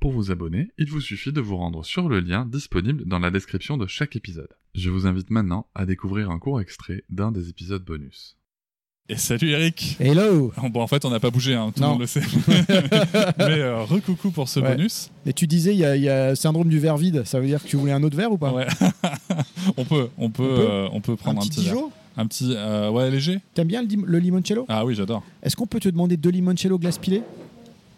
Pour vous abonner, il vous suffit de vous rendre sur le lien disponible dans la description de chaque épisode. Je vous invite maintenant à découvrir un court extrait d'un des épisodes bonus. Et salut Eric Hello Bon, en fait, on n'a pas bougé, hein, tout le monde le sait. Mais euh, recoucou pour ce Ouais. bonus. Et tu disais, il y, a- il y a syndrome du verre vide. Ça veut dire que tu voulais un autre verre ou pas? Ouais. on peut, on peut, On peut? euh, on peut Un prendre un, petit petit verre. Dijon? Un petit, euh, ouais, léger. T'aimes bien le limoncello? Ah oui, j'adore. Est-ce qu'on peut te demander deux limoncello glace pilée?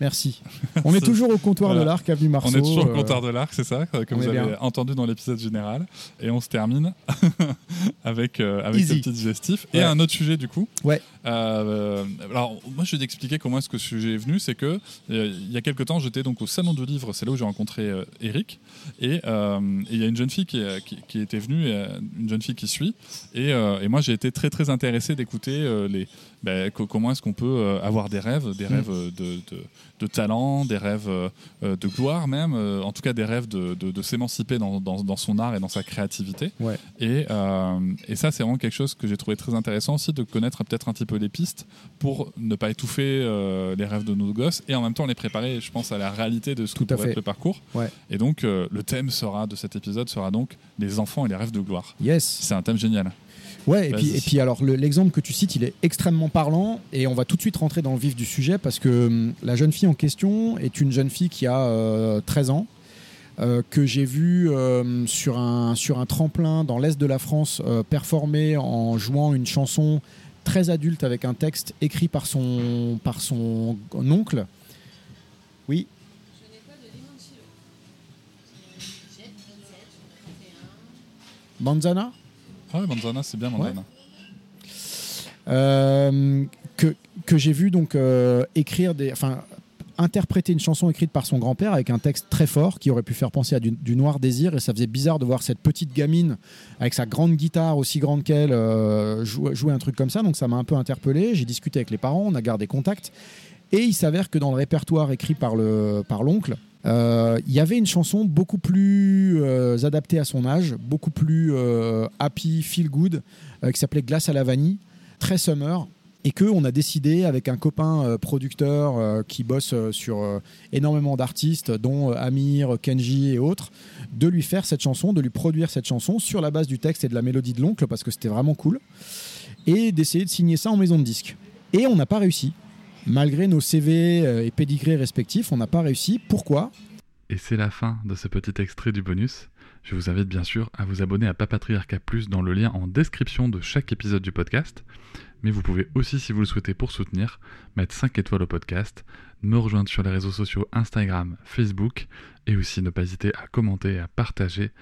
Merci. On est toujours au comptoir Voilà. de l'Arc, avenue Marceau. on est toujours au euh, comptoir de l'arc, c'est ça, que on vous est avez bien. entendu dans l'épisode général. Et on se termine avec, euh, avec ce petit digestif. Et un autre sujet, du coup. Ouais. Euh, alors, moi, je vais t'expliquer comment est-ce que ce sujet est venu. C'est que euh, il y a quelques temps, j'étais donc au salon du livre. C'est là où j'ai rencontré euh, Eric. Et il y a une jeune fille qui, qui, qui était venue, une jeune fille qui suit. Et, et moi, j'ai été très très intéressé d'écouter les ben, co- comment est-ce qu'on peut avoir des rêves, des Mm. rêves de, de, de talent, des rêves de gloire même, en tout cas des rêves de, de, de s'émanciper dans, dans, dans son art et dans sa créativité. Ouais. Et, euh, et ça, c'est vraiment quelque chose que j'ai trouvé très intéressant aussi, de connaître peut-être un petit peu les pistes pour ne pas étouffer euh, les rêves de nos gosses et en même temps les préparer, je pense, à la réalité de ce Tout que pourrait être le parcours. Ouais. Et donc, euh, le thème sera de cet épisode sera donc les enfants et les rêves de gloire. Yes. C'est un thème génial. Ouais, et puis, et puis alors, le- l'exemple que tu cites, il est extrêmement parlant et on va tout de suite rentrer dans le vif du sujet parce que hum, la jeune fille en question est une jeune fille qui a euh, 13 ans. Euh, que j'ai vue euh, sur, un, sur un tremplin dans l'est de la France euh, performer en jouant une chanson très adulte avec un texte écrit par son, par son oncle. Oui, Banzana Ah ouais, Manzana, c'est bien Manzana. Euh, que, que j'ai vu donc écrire des, enfin interpréter une chanson écrite par son grand-père avec un texte très fort qui aurait pu faire penser à du, noir désir. Et ça faisait bizarre de voir cette petite gamine avec sa grande guitare aussi grande qu'elle euh, jouer, un truc comme ça. Donc ça m'a un peu interpellé. J'ai discuté avec les parents on a gardé contact. Et il s'avère que dans le répertoire écrit par le par l'oncle euh, il y avait une chanson beaucoup plus euh, adaptée à son âge beaucoup plus happy feel good qui s'appelait Glace à la vanille très summer et que on a décidé avec un copain euh, producteur euh, qui bosse euh, sur énormément d'artistes dont Amir, Kenji et autres de lui faire cette chanson, de lui produire cette chanson sur la base du texte et de la mélodie de l'oncle parce que c'était vraiment cool et d'essayer de signer ça en maison de disque. Et on n'a pas réussi. Malgré nos CV et pédigrés respectifs, on n'a pas réussi. Pourquoi? Et c'est la fin de ce petit extrait du bonus. Je vous invite bien sûr à vous abonner à Papatriarca Plus dans le lien en description de chaque épisode du podcast. Mais vous pouvez aussi, si vous le souhaitez pour soutenir, mettre 5 étoiles au podcast, me rejoindre sur les réseaux sociaux Instagram, Facebook, et aussi ne pas hésiter à commenter et à partager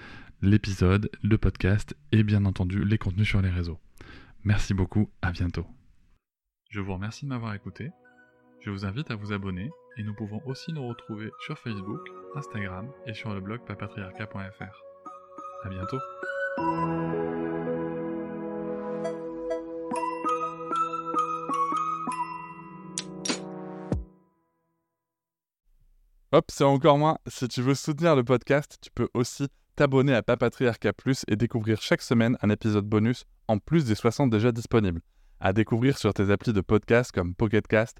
l'épisode, le podcast et bien entendu les contenus sur les réseaux. Merci beaucoup, à bientôt. Je vous remercie de m'avoir écouté. Je vous invite à vous abonner et nous pouvons aussi nous retrouver sur Facebook, Instagram et sur le blog papatriarca.fr. À bientôt. Hop, c'est encore moins. Si tu veux soutenir le podcast, tu peux aussi t'abonner à Papatriarca Plus et découvrir chaque semaine un épisode bonus en plus des 60 déjà disponibles. À découvrir sur tes applis de podcast comme Pocketcast,